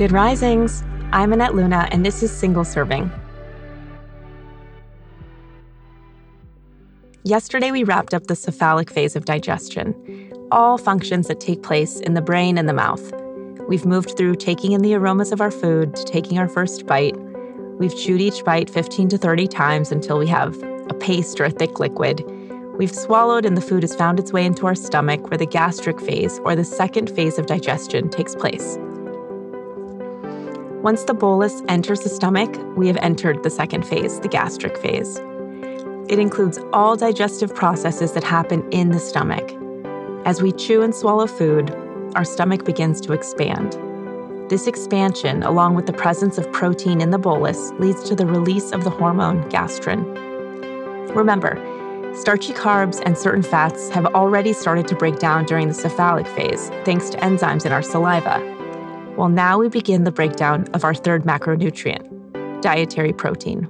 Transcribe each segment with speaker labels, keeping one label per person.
Speaker 1: Good risings. I'm Annette Luna, and this is Single Serving. Yesterday, we wrapped up the cephalic phase of digestion, all functions that take place in the brain and the mouth. We've moved through taking in the aromas of our food to taking our first bite. We've chewed each bite 15 to 30 times until we have a paste or a thick liquid. We've swallowed, and the food has found its way into our stomach, where the gastric phase, or the second phase of digestion, takes place. Once the bolus enters the stomach, we have entered the second phase, the gastric phase. It includes all digestive processes that happen in the stomach. As we chew and swallow food, our stomach begins to expand. This expansion, along with the presence of protein in the bolus, leads to the release of the hormone gastrin. Remember, starchy carbs and certain fats have already started to break down during the cephalic phase, thanks to enzymes in our saliva. Well, now we begin the breakdown of our third macronutrient, dietary protein.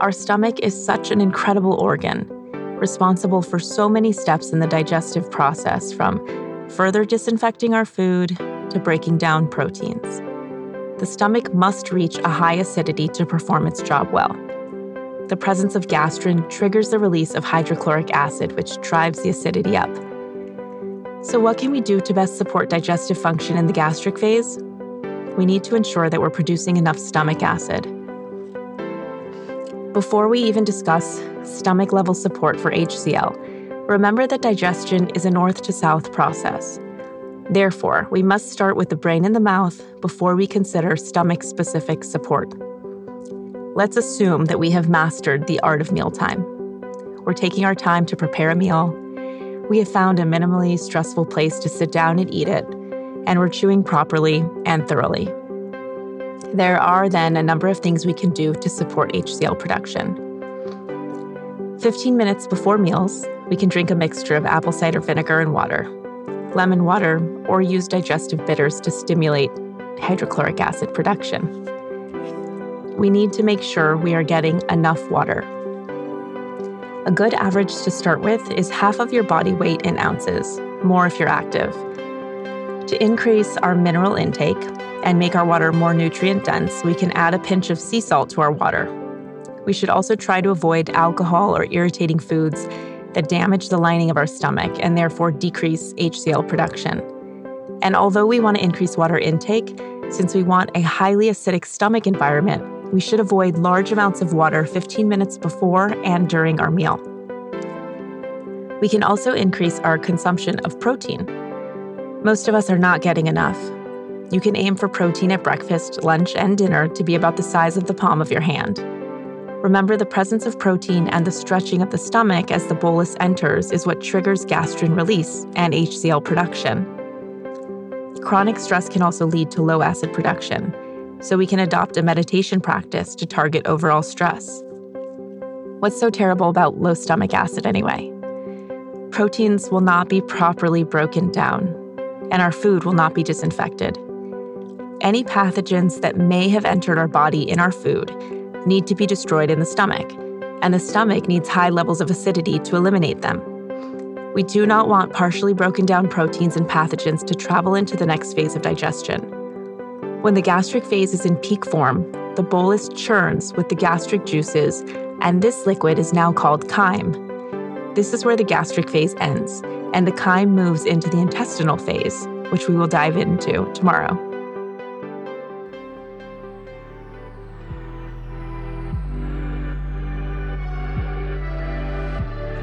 Speaker 1: Our stomach is such an incredible organ, responsible for so many steps in the digestive process from further disinfecting our food to breaking down proteins. The stomach must reach a high acidity to perform its job well. The presence of gastrin triggers the release of hydrochloric acid, which drives the acidity up. So, what can we do to best support digestive function in the gastric phase? We need to ensure that we're producing enough stomach acid. Before we even discuss stomach level support for HCl, remember that digestion is a north to south process. Therefore, we must start with the brain and the mouth before we consider stomach specific support. Let's assume that we have mastered the art of mealtime. We're taking our time to prepare a meal, we have found a minimally stressful place to sit down and eat it, and we're chewing properly and thoroughly. There are then a number of things we can do to support HCl production. 15 minutes before meals, we can drink a mixture of apple cider vinegar and water, lemon water, or use digestive bitters to stimulate hydrochloric acid production. We need to make sure we are getting enough water a good average to start with is half of your body weight in ounces, more if you're active. To increase our mineral intake and make our water more nutrient dense, we can add a pinch of sea salt to our water. We should also try to avoid alcohol or irritating foods that damage the lining of our stomach and therefore decrease HCl production. And although we want to increase water intake, since we want a highly acidic stomach environment, we should avoid large amounts of water 15 minutes before and during our meal. We can also increase our consumption of protein. Most of us are not getting enough. You can aim for protein at breakfast, lunch, and dinner to be about the size of the palm of your hand. Remember, the presence of protein and the stretching of the stomach as the bolus enters is what triggers gastrin release and HCl production. Chronic stress can also lead to low acid production, so we can adopt a meditation practice to target overall stress. What's so terrible about low stomach acid anyway? Proteins will not be properly broken down, and our food will not be disinfected. Any pathogens that may have entered our body in our food need to be destroyed in the stomach, and the stomach needs high levels of acidity to eliminate them. We do not want partially broken down proteins and pathogens to travel into the next phase of digestion. When the gastric phase is in peak form, the bolus churns with the gastric juices, and this liquid is now called chyme. This is where the gastric phase ends, and the chyme moves into the intestinal phase, which we will dive into tomorrow.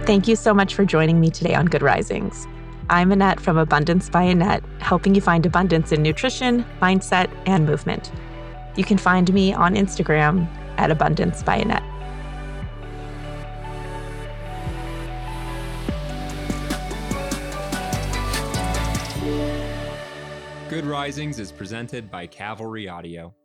Speaker 1: Thank you so much for joining me today on Good Risings. I'm Annette from Abundance by Annette, helping you find abundance in nutrition, mindset, and movement. You can find me on Instagram at Abundance by Annette.
Speaker 2: Good Risings is presented by Cavalry Audio.